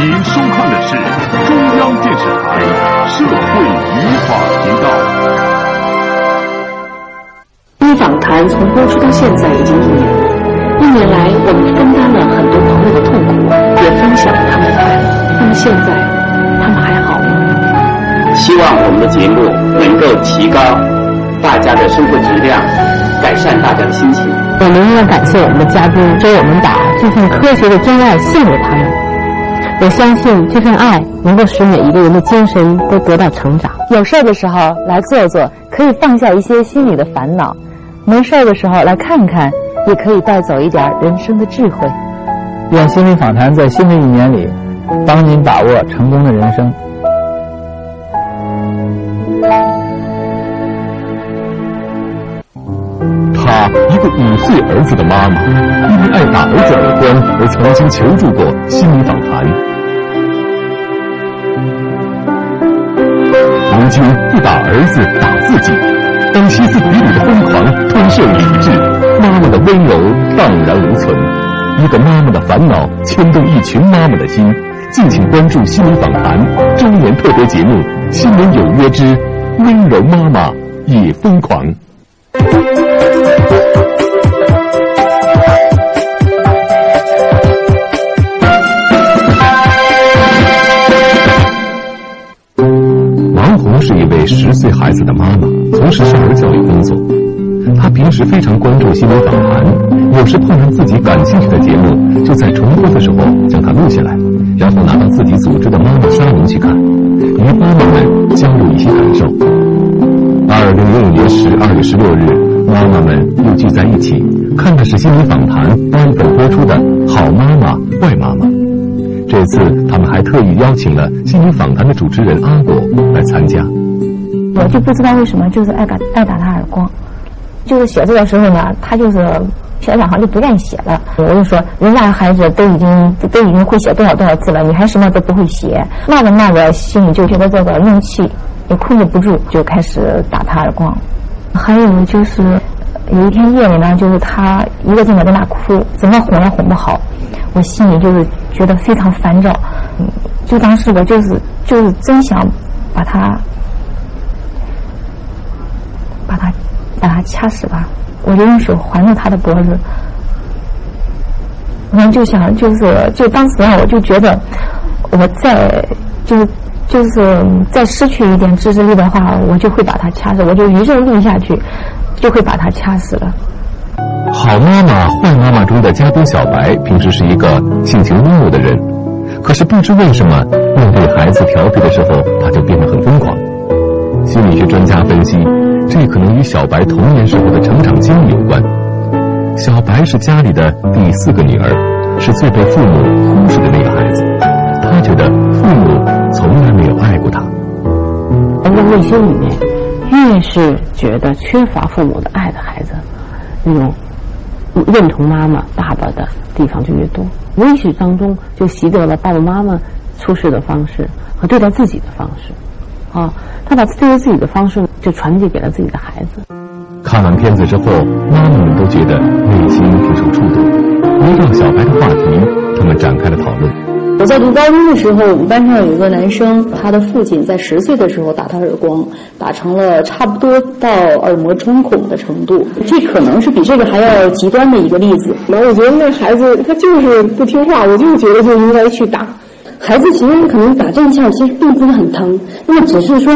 您收看的是中央电视台社会与法频道。《一访谈》从播出到现在已经一年，一年来我们分担了很多朋友的痛苦，也分享了他们的快乐。那么现在，他们还好吗？希望我们的节目能够提高大家的生活质量，改善大家的心情。我们依然感谢我们的嘉宾，说我们把这份科学的真爱献给他们。我相信这份爱能够使每一个人的精神都得到成长。有事儿的时候来坐坐，可以放下一些心里的烦恼；没事儿的时候来看看，也可以带走一点人生的智慧。愿心理访谈在新的一年里，帮您把握成功的人生。她一个五岁儿子的妈妈，因为爱打儿子耳光而曾经求助过心理访谈。不打儿子，打自己。当歇斯底里的疯狂吞噬理智，妈妈的温柔荡然无存。一个妈妈的烦恼牵动一群妈妈的心。敬请关注新闻访谈周年特别节目《新闻有约之温柔妈妈也疯狂》。是一位十岁孩子的妈妈，从事少儿教育工作。她平时非常关注心理访谈，有时碰上自己感兴趣的节目，就在重播的时候将它录下来，然后拿到自己组织的妈妈沙龙去看，与妈妈们交流一些感受。二零零五年十二月十六日，妈妈们又聚在一起，看的是心理访谈八月份播出的《好妈妈坏妈妈》。这次他们还特意邀请了心理访谈的主持人阿果来参加。我就不知道为什么就是爱打爱打他耳光，就是写字的时候呢，他就是写两行就不愿意写了。我就说，人家孩子都已经都已经会写多少多少字了，你还什么都不会写？骂着骂着，心里就觉得这个怒气也控制不住，就开始打他耳光。还有就是有一天夜里呢，就是他一个劲的在那哭，怎么哄也哄不好，我心里就是觉得非常烦躁。就当时我就是就是真想把他把他把他掐死吧，我就用手环着他的脖子，然后就想就是就当时啊，我就觉得我再就是。就是再失去一点自制力的话，我就会把他掐死，我就一肉立下去，就会把他掐死了。好妈妈、坏妈妈中的嘉宾小白，平时是一个性情温柔的人，可是不知为什么，面对孩子调皮的时候，他就变得很疯狂。心理学专家分析，这可能与小白童年时候的成长经历有关。小白是家里的第四个女儿，是最被父母忽视的那个孩子，他觉得父母。从来没有爱过他。人的内心里面，越是觉得缺乏父母的爱的孩子，那种认同妈妈、爸爸的地方就越多。无意识当中就习得了爸爸妈妈处事的方式和对待自己的方式。啊，他把对待自己的方式就传递给了自己的孩子。看完片子之后，妈妈们都觉得内心挺受触动。围绕小白的话题，他们展开了讨论。我在读高中的时候，我们班上有一个男生，他的父亲在十岁的时候打他耳光，打成了差不多到耳膜穿孔的程度。这可能是比这个还要极端的一个例子。然后我觉得那孩子他就是不听话，我就是觉得就应该去打。孩子其实可能打这一下其实并不是很疼，那么只是说。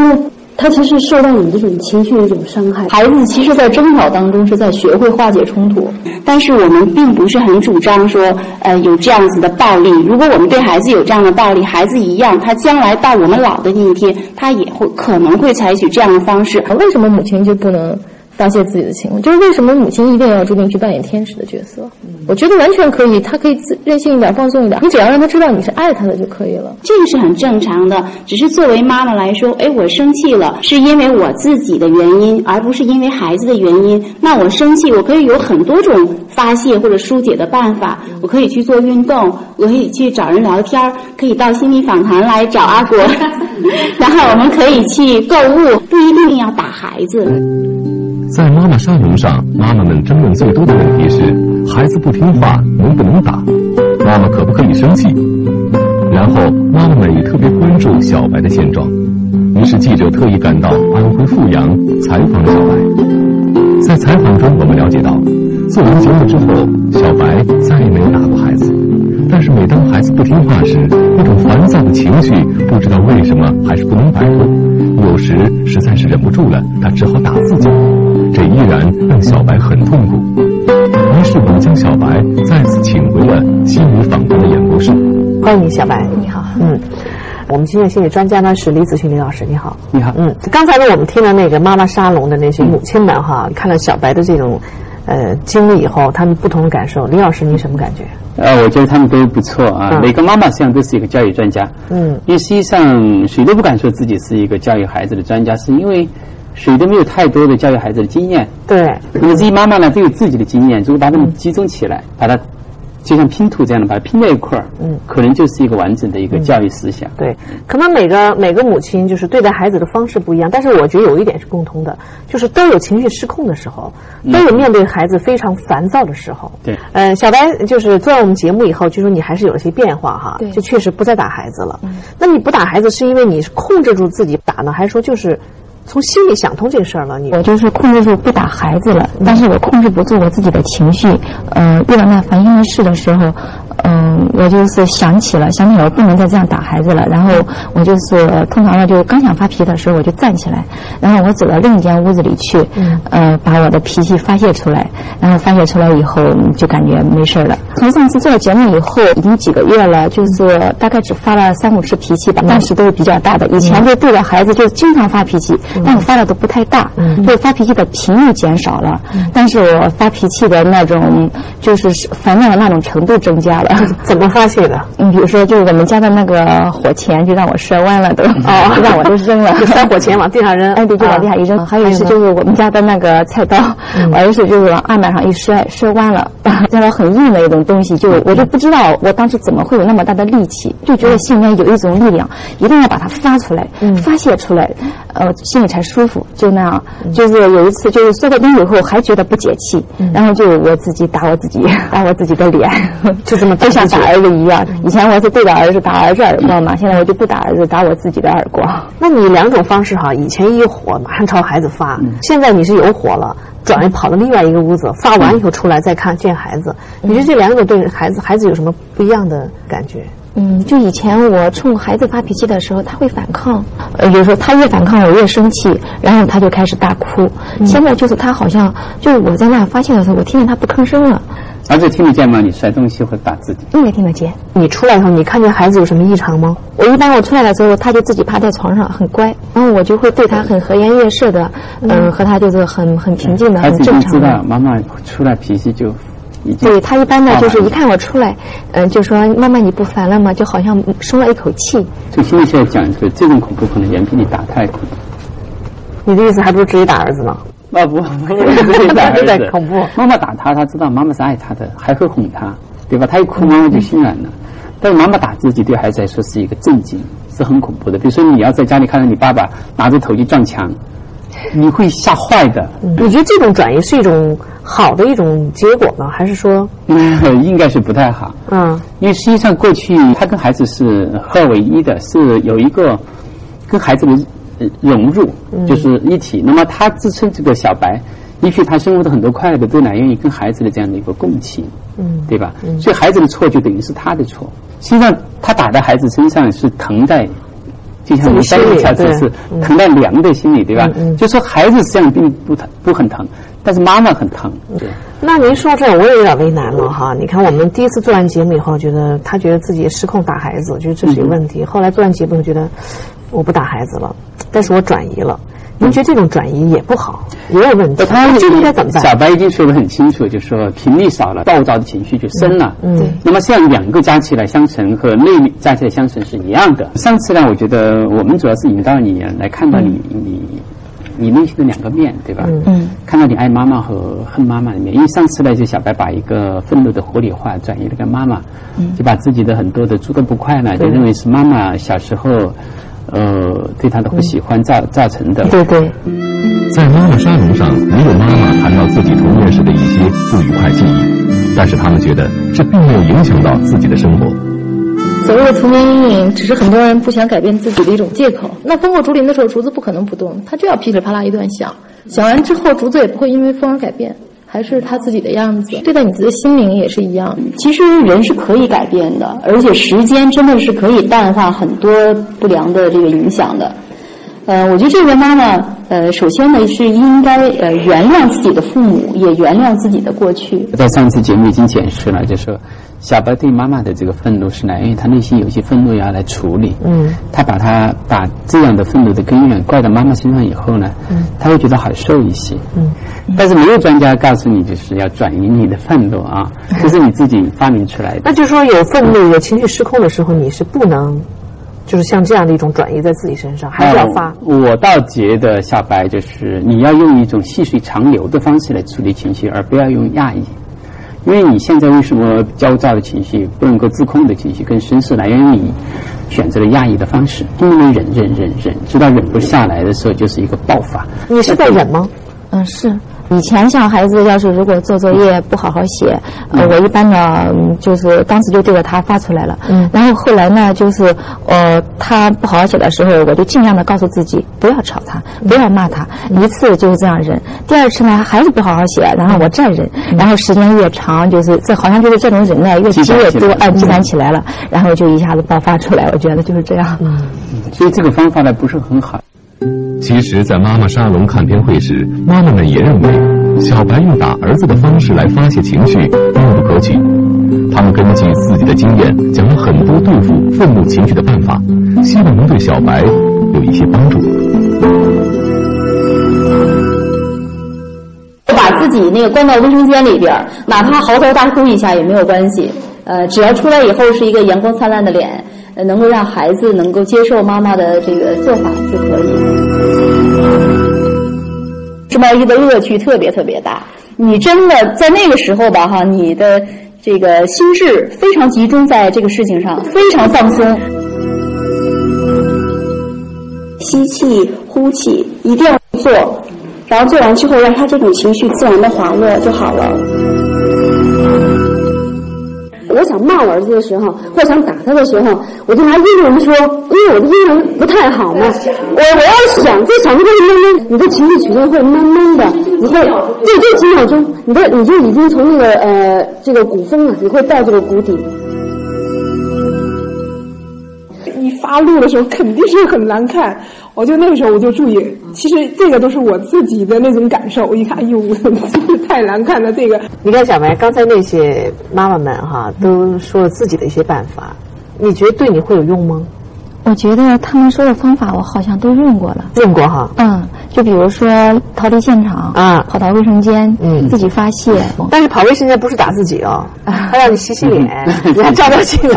他其实受到你这种情绪的一种伤害。孩子其实，在争吵当中是在学会化解冲突，但是我们并不是很主张说，呃，有这样子的暴力。如果我们对孩子有这样的暴力，孩子一样，他将来到我们老的那一天，他也会可能会采取这样的方式。为什么母亲就不能？发泄自己的情绪，就是为什么母亲一定要注定去扮演天使的角色？我觉得完全可以，她可以自任性一点，放松一点。你只要让她知道你是爱她的就可以了。这个是很正常的，只是作为妈妈来说，哎，我生气了，是因为我自己的原因，而不是因为孩子的原因。那我生气，我可以有很多种发泄或者疏解的办法。我可以去做运动，我可以去找人聊天，可以到心理访谈来找阿国，然后我们可以去购物，不一定要打孩子。在妈妈沙龙上，妈妈们争论最多的问题是：孩子不听话能不能打？妈妈可不可以生气？然后妈妈们也特别关注小白的现状，于是记者特意赶到安徽阜阳采访小白。在采访中，我们了解到，做完节目之后，小白再也没有打过孩子。但是每当孩子不听话时，那种烦躁的情绪，不知道为什么还是不能摆脱。有时实在是忍不住了，他只好打自己，这依然让小白很痛苦。于是我们将小白再次请回了心理访谈的演播室。欢迎小白，你好，嗯。我们今天心理专家呢是李子勋李老师，你好，你好，嗯，刚才呢我们听了那个妈妈沙龙的那些母亲们哈，看了小白的这种呃经历以后，他们不同的感受，李老师你什么感觉？呃，我觉得他们都不错啊，每个妈妈实际上都是一个教育专家，嗯，因为实际上谁都不敢说自己是一个教育孩子的专家，是因为谁都没有太多的教育孩子的经验，对，那么这些妈妈呢都有自己的经验，如果把它们集中起来，把它。就像拼图这样的，把它拼在一块儿，嗯，可能就是一个完整的一个教育思想。对，可能每个每个母亲就是对待孩子的方式不一样，但是我觉得有一点是共通的，就是都有情绪失控的时候，都有面对孩子非常烦躁的时候。对，呃，小白就是做完我们节目以后，就说你还是有了些变化哈，对，就确实不再打孩子了。那你不打孩子是因为你控制住自己打呢，还是说就是从心里想通这个事儿了？你我就是控制住不打孩子了，但是我控制不住我自己的情绪。呃，遇到那烦心的事的时候。嗯，我就是想起了，想起来我不能再这样打孩子了。然后我就是通常呢，就刚想发脾气的时候，我就站起来，然后我走到另一间屋子里去，嗯，呃，把我的脾气发泄出来。然后发泄出来以后，就感觉没事了。从上次做了节目以后，已经几个月了，就是大概只发了三五次脾气吧，但是都是比较大的。以前就对着孩子就经常发脾气，但我发的都不太大，就发脾气的频率减少了，但是我发脾气的那种就是烦恼的那种程度增加了。怎么发泄的？你，比如说，就是我们家的那个火钳，就让我摔弯了都，哦，让我都扔了，就摔火钳往地上扔，哎，对，就往地下一扔。还有一次就是我们家的那个菜刀，我儿子就是往案板上一摔，摔弯了，这样很硬的一种东西，就我就不知道我当时怎么会有那么大的力气，就觉得心里面有一种力量，一定要把它发出来，发泄出来，呃，心里才舒服。就那样，就是有一次就是摔到地以后还觉得不解气，然后就我自己打我自己，打我自己的脸，就这么就像。打儿子一样，以前我是对着儿子打儿子耳光嘛，现在我就不打儿子，打我自己的耳光。那你两种方式哈，以前一火马上朝孩子发，现在你是有火了，转跑到另外一个屋子，发完以后出来再看见孩子。你觉得这两种对孩子孩子有什么不一样的感觉？嗯，就以前我冲孩子发脾气的时候，他会反抗，呃，有时候他越反抗我越生气，然后他就开始大哭。现在就是他好像，就是我在那发现的时候，我听见他不吭声了。儿子听得见吗？你摔东西或打自己？应该听得见。你出来时候，你看见孩子有什么异常吗？我一般我出来的时候，他就自己趴在床上，很乖。然后我就会对他很和颜悦色的，嗯，和他就是很很平静的，很正常。知道妈妈出来脾气就。对他一般呢，就是一看我出来，嗯，就说妈妈你不烦了吗？就好像松了一口气。就心理学讲，就这种恐怖可能远比你打太恐怖。你的意思还不如直接打儿子呢？啊不，直接打儿子恐怖。妈妈打他，他知道妈妈是爱他的，还会哄他，对吧？他一哭，妈妈就心软了。但是妈妈打自己，对孩子来说是一个震惊，是很恐怖的。比如说你要在家里看到你爸爸拿着头去撞墙。你会吓坏的。我觉得这种转移是一种好的一种结果呢，还是说？嗯，应该是不太好。嗯，因为实际上过去他跟孩子是合二为一的，是有一个跟孩子的融入，就是一体。那么他自称这个小白，也许他生活的很多快乐都来源于跟孩子的这样的一个共情，嗯，对吧？所以孩子的错就等于是他的错。实际上他打在孩子身上是疼在。就像我们上一条是疼在娘的心里，对吧？就说孩子实际上并不疼，不很疼，但是妈妈很疼。对。那您说这我也有点为难了哈。你看我们第一次做完节目以后，觉得他觉得自己失控打孩子，觉得这是有问题。后来做完节目，觉得我不打孩子了，但是我转移了。您觉得这种转移也不好，也有问题。他这应该怎么办？小白已经说得很清楚，就是说频率少了，暴躁的情绪就深了。嗯，那么像两个加起来相乘和内加起来相乘是一样的。上次呢，我觉得我们主要是引导你来看到你你你内心的两个面，对吧？嗯。看到你爱妈妈和恨妈妈的面，因为上次呢，就小白把一个愤怒的合理化转移了给妈妈，就把自己的很多的诸多不快呢，就认为是妈妈小时候。呃，对他的不喜欢造造成的。对对。在妈妈沙龙上，没有妈妈谈到自己童年时的一些不愉快记忆，但是他们觉得这并没有影响到自己的生活。所谓的童年阴影，只是很多人不想改变自己的一种借口。那风过竹林的时候，竹子不可能不动，它就要噼里啪啦一段响。响完之后，竹子也不会因为风而改变，还是它自己的样子。对待你自己的心灵也是一样。其实人是可以改变的，而且时间真的是可以淡化很多不良的这个影响的。呃，我觉得这位妈妈，呃，首先呢是应该呃原谅自己的父母，也原谅自己的过去。在上次节目已经解释了，就说小白对妈妈的这个愤怒是来源于他内心有些愤怒要来处理。嗯，他把他把这样的愤怒的根源怪到妈妈身上以后呢，嗯，他会觉得好受一些。嗯，但是没有专家告诉你就是要转移你的愤怒啊，这是你自己发明出来的。那就是说，有愤怒、有情绪失控的时候，你是不能。就是像这样的一种转移在自己身上，还是要发。我倒觉得小白就是你要用一种细水长流的方式来处理情绪，而不要用压抑。因为你现在为什么焦躁的情绪不能够自控的情绪更深，是来源于你选择了压抑的方式，因为忍忍忍忍，直到忍不下来的时候，就是一个爆发。你是在忍吗？嗯，是。以前像孩子要是如果做作业不好好写，呃，我一般呢就是当时就对着他发出来了。嗯。然后后来呢，就是呃他不好好写的时候，我就尽量的告诉自己不要吵他，不要骂他，一次就是这样忍。第二次呢还是不好好写，然后我再忍，然后时间越长，就是这好像就是这种忍耐越积越多，哎，积攒起来了，然后就一下子爆发出来。我觉得就是这样。嗯。所以这个方法呢不是很好。其实，在妈妈沙龙看片会时，妈妈们也认为小白用打儿子的方式来发泄情绪并不可取。他们根据自己的经验，讲了很多对付愤怒情绪的办法，希望能对小白有一些帮助。把自己那个关到卫生间里边，哪怕嚎啕大哭一下也没有关系。呃，只要出来以后是一个阳光灿烂的脸。能够让孩子能够接受妈妈的这个做法就可以。织毛衣的乐趣特别特别大，你真的在那个时候吧，哈，你的这个心智非常集中在这个事情上，非常放松。吸气、呼气，一定要做，然后做完之后，让他这种情绪自然的滑落就好了。我想骂我儿子的时候，或想打他的时候，我就拿英文说，因为我的英文不太好嘛。我我要想在想这个当中，你的情绪曲线会慢慢的，你会就这几秒钟，你的你就已经从那个呃这个谷峰了，你会到这个谷底。发怒的时候肯定是很难看。我就那个时候我就注意，其实这个都是我自己的那种感受。我一看，哎呦，太难看了。这个，你看小白刚才那些妈妈们哈，都说了自己的一些办法，你觉得对你会有用吗？我觉得他们说的方法，我好像都用过了。用过哈？嗯，就比如说逃离现场啊，跑到卫生间，嗯，自己发泄。但是跑卫生间不是打自己哦，他让你洗洗脸，你还 照照镜子。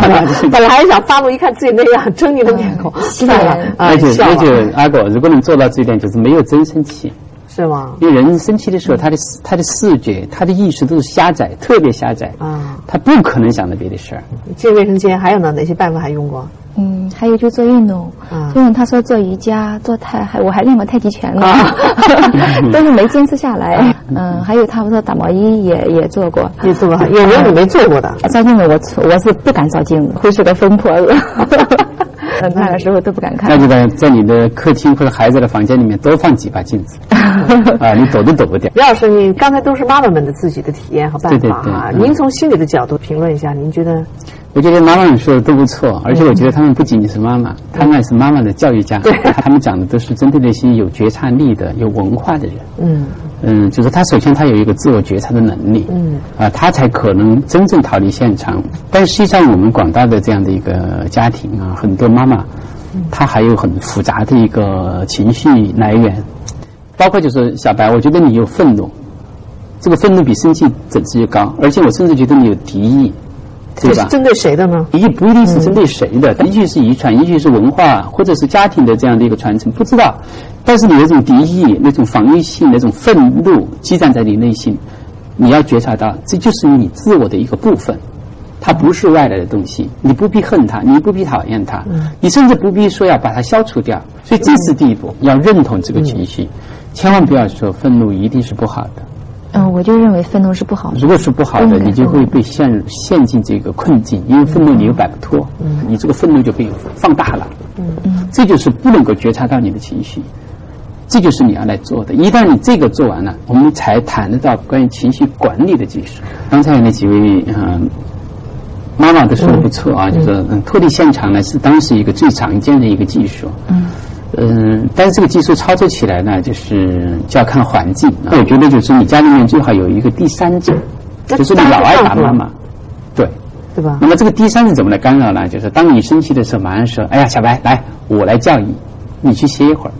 本来还想发怒，一看自己那样狰狞的面孔，算了。而且而且，阿狗，如果能做到这一点，就是没有真生气。是吗？因为人生气的时候，他的他的视觉、他的意识都是狭窄，特别狭窄啊，他不可能想到别的事儿。进卫生间还有呢？哪些办法还用过？嗯，还有就做运动，运动他说做瑜伽、做太，还我还练过太极拳呢，都是没坚持下来。嗯，还有他们说打毛衣也也做过，也做过，有没有你没做过的？照镜子我我是不敢照镜子，会是个疯婆子。那个时候都不敢看。那就在在你的客厅或者孩子的房间里面多放几把镜子 啊，你躲都躲不掉。李老师，你刚才都是妈妈们的自己的体验和办法啊，您从心理的角度评论一下，您觉得？我觉得妈妈们说的都不错，而且我觉得他们不仅仅是妈妈，他们还是妈妈的教育家。他们讲的都是针对那些有觉察力的、有文化的人。嗯嗯，就是他首先他有一个自我觉察的能力。嗯啊，他才可能真正逃离现场。但实际上，我们广大的这样的一个家庭啊，很多妈妈，她还有很复杂的一个情绪来源，包括就是小白，我觉得你有愤怒，这个愤怒比生气整值越高，而且我甚至觉得你有敌意。这是针对谁的呢？也不一定是针对谁的，也许是遗传，也许是文化，或者是家庭的这样的一个传承，不知道。但是你那种敌意、那种防御性、那种愤怒积攒在你内心，你要觉察到，这就是你自我的一个部分，它不是外来的东西。你不必恨它，你不必讨厌它，你甚至不必说要把它消除掉。所以这是第一步，要认同这个情绪，千万不要说愤怒一定是不好的。嗯，我就认为愤怒是不好的。如果是不好的，你就会被陷入陷进这个困境，因为愤怒你又摆不脱，你这个愤怒就被放大了。嗯这就是不能够觉察到你的情绪，这就是你要来做的。一旦你这个做完了，我们才谈得到关于情绪管理的技术。刚才那几位嗯、妈妈都说的不错啊，就是嗯脱离现场呢是当时一个最常见的一个技术。嗯嗯，但是这个技术操作起来呢，就是就要看环境。我觉得就是你家里面最好有一个第三者，就是你老爱打妈妈，对。对吧？那么这个第三者怎么来干扰呢？就是当你生气的时候，马上说：“哎呀，小白，来，我来叫你，你去歇一会儿。”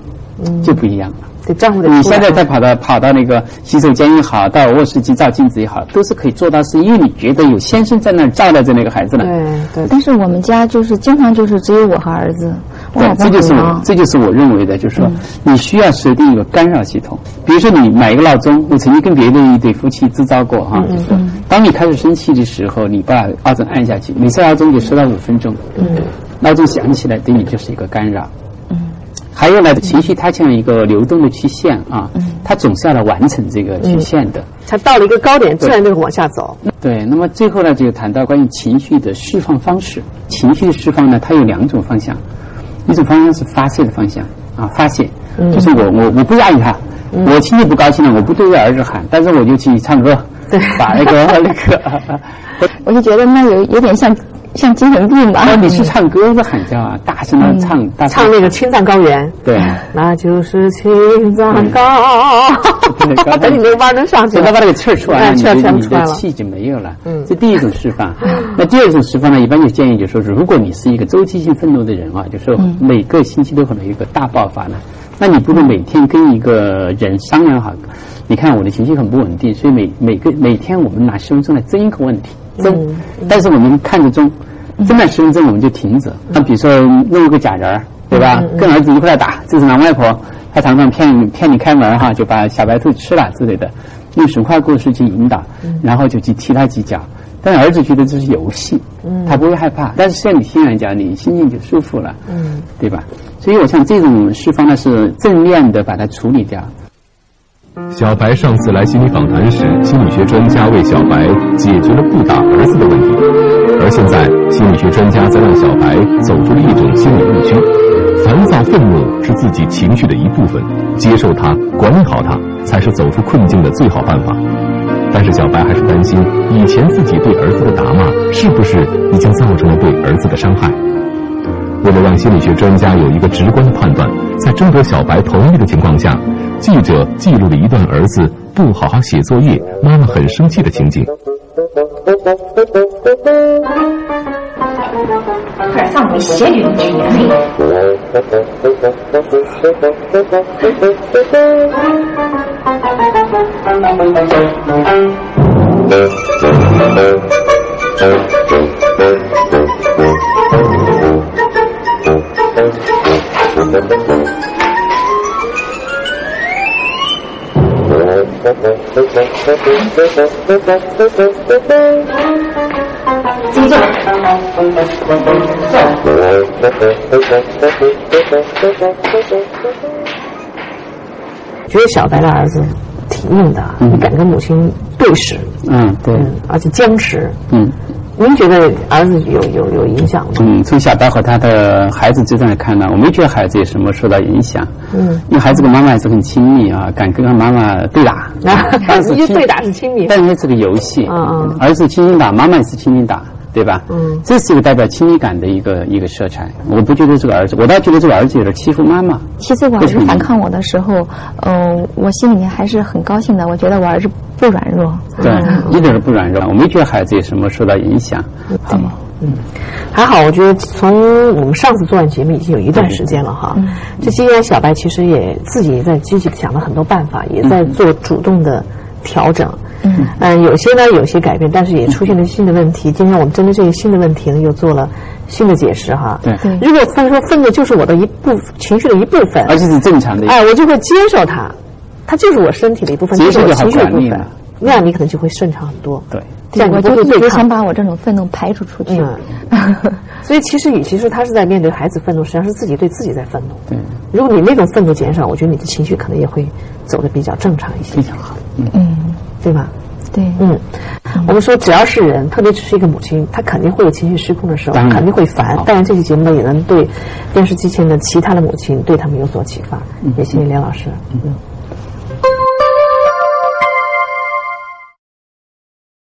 就不一样了。得丈夫的你现在再跑到跑到那个洗手间也好，到卧室去照镜子也好，都是可以做到，是因为你觉得有先生在那儿照料着那个孩子呢。对对。但是我们家就是经常就是只有我和儿子，对，这就是我。这就是我认为的，就是说你需要设定一个干扰系统。比如说你买一个闹钟，我曾经跟别的一对夫妻支招过哈，就是说当你开始生气的时候，你把闹钟按下去，每次闹钟就设到五分钟，闹钟响起来对你就是一个干扰。还有呢，情绪它像一个流动的曲线啊，它总是要来完成这个曲线的。它到了一个高点，自然就会往下走。对，那么最后呢，就谈到关于情绪的释放方式。情绪的释放呢，它有两种方向，一种方向是发泄的方向啊，发泄，就是我我我不压抑他，我心里不高兴了，我不对着儿子喊，但是我就去唱歌，把那个那个，我就觉得那有有点像像精神病吧。那你是唱歌是喊叫啊，大声的唱，大声唱那个青藏高原，对，那就是青藏高。等你那个弯儿能上去了，等他把那个气儿出来了，你哎气儿的全出来了。气就没有了。嗯这第一种释放。那第二种释放呢，一般就建议就说是，如果你是一个周期性愤怒的人啊，就说每个星期都可能有一个大爆发呢，那你不如每天跟一个人商量好，你看我的情绪很不稳定，所以每每个每天我们拿十分钟来争一个问题，争，但是我们看着钟，争了十分钟我们就停止。那比如说弄一个假人儿，对吧？跟儿子一块儿打，这是狼外婆。他常常骗骗你开门哈，就把小白兔吃了之类的，用神话故事去引导，然后就去踢他几脚。但儿子觉得这是游戏，他不会害怕。但是像你听人讲，你心情就舒服了，对吧？所以我想这种释放呢是正面的把它处理掉。小白上次来心理访谈时，心理学专家为小白解决了不打儿子的问题，而现在心理学专家在让小白走出了一种心理误区：烦躁、愤怒是自己情绪的一部分，接受它、管理好它，才是走出困境的最好办法。但是小白还是担心，以前自己对儿子的打骂是不是已经造成了对儿子的伤害？为了让心理学专家有一个直观的判断，在征得小白同意的情况下，记者记录了一段儿子不好好写作业，妈妈很生气的情景。快上回写你的眼泪。觉得小白的儿子挺硬的，嗯敢跟母亲对视，嗯，对，嗯，而且僵持。嗯。您觉得儿子有有有影响吗？嗯，从小到和他的孩子之中来看呢，我没觉得孩子有什么受到影响。嗯，因为孩子跟妈妈还是很亲密啊，敢跟他妈妈对打。但是对打是亲密，但是是个游戏。嗯嗯儿子轻轻打，妈妈也是轻轻打，对吧？嗯，这是一个代表亲密感的一个一个色彩。我不觉得这个儿子，我倒觉得这个儿子有点欺负妈妈。其实我儿子反抗我的时候，呃，我心里面还是很高兴的。我觉得我儿子不软弱。对，一点都不软弱。我没觉得孩子有什么受到影响。对，嗯，还好，我觉得从我们上次做完节目已经有一段时间了哈。嗯这期间小白其实也自己也在积极的想了很多办法，也在做主动的调整。嗯嗯，有些呢有些改变，但是也出现了新的问题。今天我们针对这些新的问题呢，又做了新的解释哈。对对如果分说愤怒就是我的一部情绪的一部分，而且是正常的。哎，我就会接受它，它就是我身体的一部分，就是我接受情绪的一部分。那样你可能就会顺畅很多。对，这样我就一直想把我这种愤怒排除出去。嗯，所以其实与其说他是在面对孩子愤怒，实际上是自己对自己在愤怒。对，如果你那种愤怒减少，我觉得你的情绪可能也会走得比较正常一些。非常好。嗯，对吧？对，嗯，我们说只要是人，特别只是一个母亲，她肯定会有情绪失控的时候肯定会烦。当然，这期节目呢，也能对电视机前的其他的母亲，对他们有所启发。也谢谢梁老师。嗯。